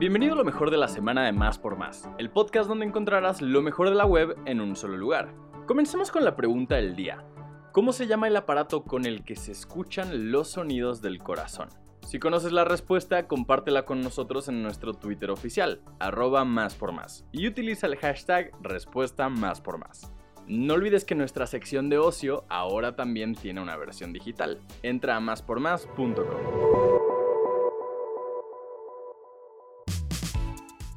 Bienvenido a lo mejor de la semana de Más por Más, el podcast donde encontrarás lo mejor de la web en un solo lugar. Comencemos con la pregunta del día. ¿Cómo se llama el aparato con el que se escuchan los sonidos del corazón? Si conoces la respuesta, compártela con nosotros en nuestro Twitter oficial, arroba más por más, y utiliza el hashtag respuesta más por más. No olvides que nuestra sección de ocio ahora también tiene una versión digital. Entra a máspormás.com.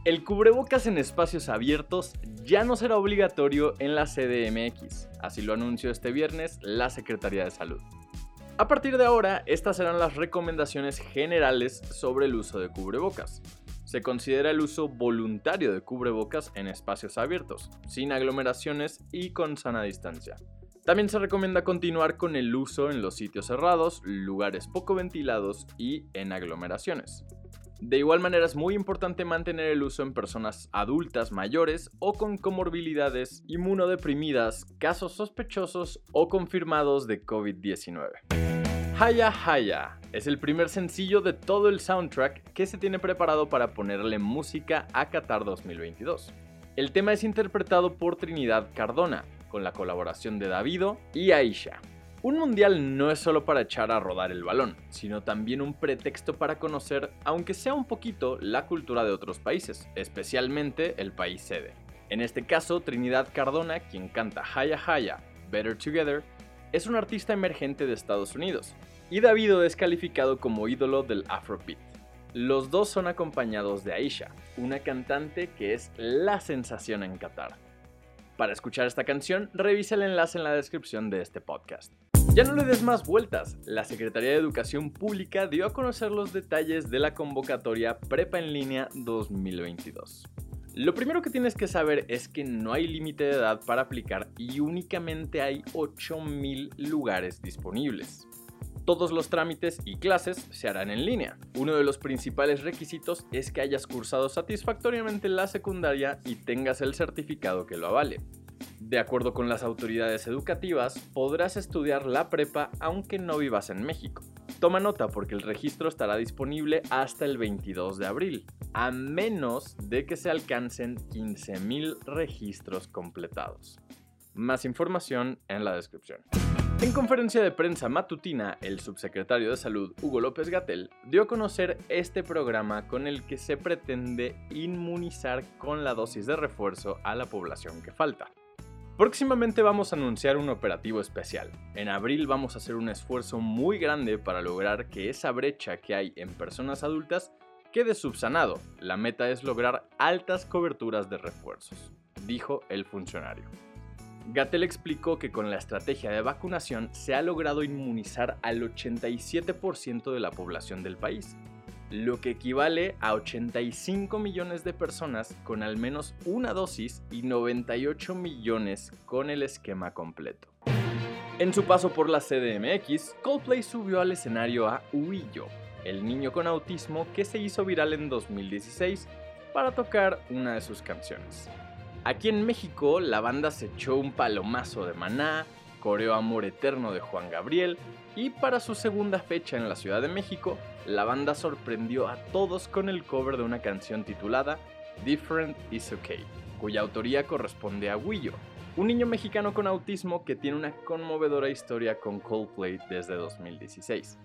El cubrebocas en espacios abiertos ya no será obligatorio en la CDMX, así lo anunció este viernes la Secretaría de Salud. A partir de ahora, estas serán las recomendaciones generales sobre el uso de cubrebocas. Se considera el uso voluntario de cubrebocas en espacios abiertos, sin aglomeraciones y con sana distancia. También se recomienda continuar con el uso en los sitios cerrados, lugares poco ventilados y en aglomeraciones. De igual manera es muy importante mantener el uso en personas adultas mayores o con comorbilidades inmunodeprimidas, casos sospechosos o confirmados de COVID-19. Haya Haya es el primer sencillo de todo el soundtrack que se tiene preparado para ponerle música a Qatar 2022. El tema es interpretado por Trinidad Cardona, con la colaboración de Davido y Aisha. Un mundial no es solo para echar a rodar el balón, sino también un pretexto para conocer, aunque sea un poquito, la cultura de otros países, especialmente el país sede. En este caso, Trinidad Cardona, quien canta Haya Haya, Better Together, es un artista emergente de Estados Unidos, y Davido es calificado como ídolo del Afrobeat. Los dos son acompañados de Aisha, una cantante que es la sensación en Qatar. Para escuchar esta canción, revisa el enlace en la descripción de este podcast. Ya no le des más vueltas, la Secretaría de Educación Pública dio a conocer los detalles de la convocatoria Prepa en línea 2022. Lo primero que tienes que saber es que no hay límite de edad para aplicar y únicamente hay 8.000 lugares disponibles. Todos los trámites y clases se harán en línea. Uno de los principales requisitos es que hayas cursado satisfactoriamente la secundaria y tengas el certificado que lo avale. De acuerdo con las autoridades educativas, podrás estudiar la prepa aunque no vivas en México. Toma nota porque el registro estará disponible hasta el 22 de abril, a menos de que se alcancen 15.000 registros completados. Más información en la descripción. En conferencia de prensa matutina, el subsecretario de Salud, Hugo López Gatel, dio a conocer este programa con el que se pretende inmunizar con la dosis de refuerzo a la población que falta. Próximamente vamos a anunciar un operativo especial. En abril vamos a hacer un esfuerzo muy grande para lograr que esa brecha que hay en personas adultas quede subsanado. La meta es lograr altas coberturas de refuerzos, dijo el funcionario. Gatel explicó que con la estrategia de vacunación se ha logrado inmunizar al 87% de la población del país, lo que equivale a 85 millones de personas con al menos una dosis y 98 millones con el esquema completo. En su paso por la CDMX, Coldplay subió al escenario a Huillo, el niño con autismo que se hizo viral en 2016 para tocar una de sus canciones. Aquí en México, la banda se echó un palomazo de Maná, coreó Amor Eterno de Juan Gabriel y para su segunda fecha en la Ciudad de México, la banda sorprendió a todos con el cover de una canción titulada Different is Okay, cuya autoría corresponde a Guillo, un niño mexicano con autismo que tiene una conmovedora historia con Coldplay desde 2016.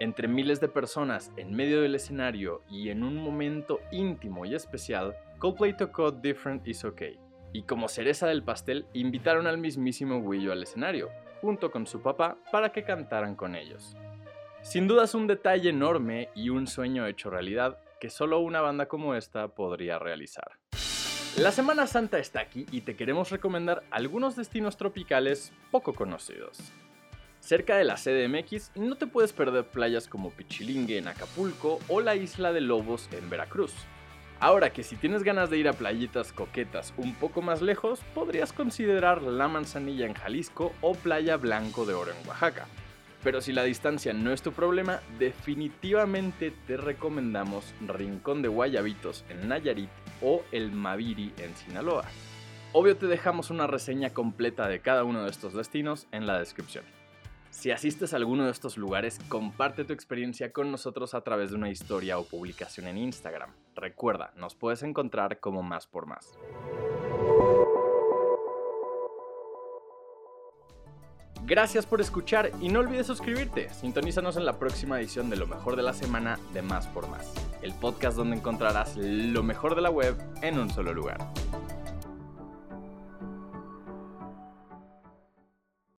Entre miles de personas en medio del escenario y en un momento íntimo y especial, Coldplay tocó Different is Okay, y como cereza del pastel invitaron al mismísimo Willo al escenario, junto con su papá, para que cantaran con ellos. Sin duda es un detalle enorme y un sueño hecho realidad que solo una banda como esta podría realizar. La Semana Santa está aquí y te queremos recomendar algunos destinos tropicales poco conocidos. Cerca de la CDMX no te puedes perder playas como Pichilingue en Acapulco o la isla de Lobos en Veracruz. Ahora que si tienes ganas de ir a playitas coquetas un poco más lejos, podrías considerar La Manzanilla en Jalisco o Playa Blanco de Oro en Oaxaca. Pero si la distancia no es tu problema, definitivamente te recomendamos Rincón de Guayabitos en Nayarit o El Maviri en Sinaloa. Obvio te dejamos una reseña completa de cada uno de estos destinos en la descripción. Si asistes a alguno de estos lugares, comparte tu experiencia con nosotros a través de una historia o publicación en Instagram. Recuerda, nos puedes encontrar como más por más. Gracias por escuchar y no olvides suscribirte. Sintonízanos en la próxima edición de Lo mejor de la semana de Más por Más, el podcast donde encontrarás lo mejor de la web en un solo lugar.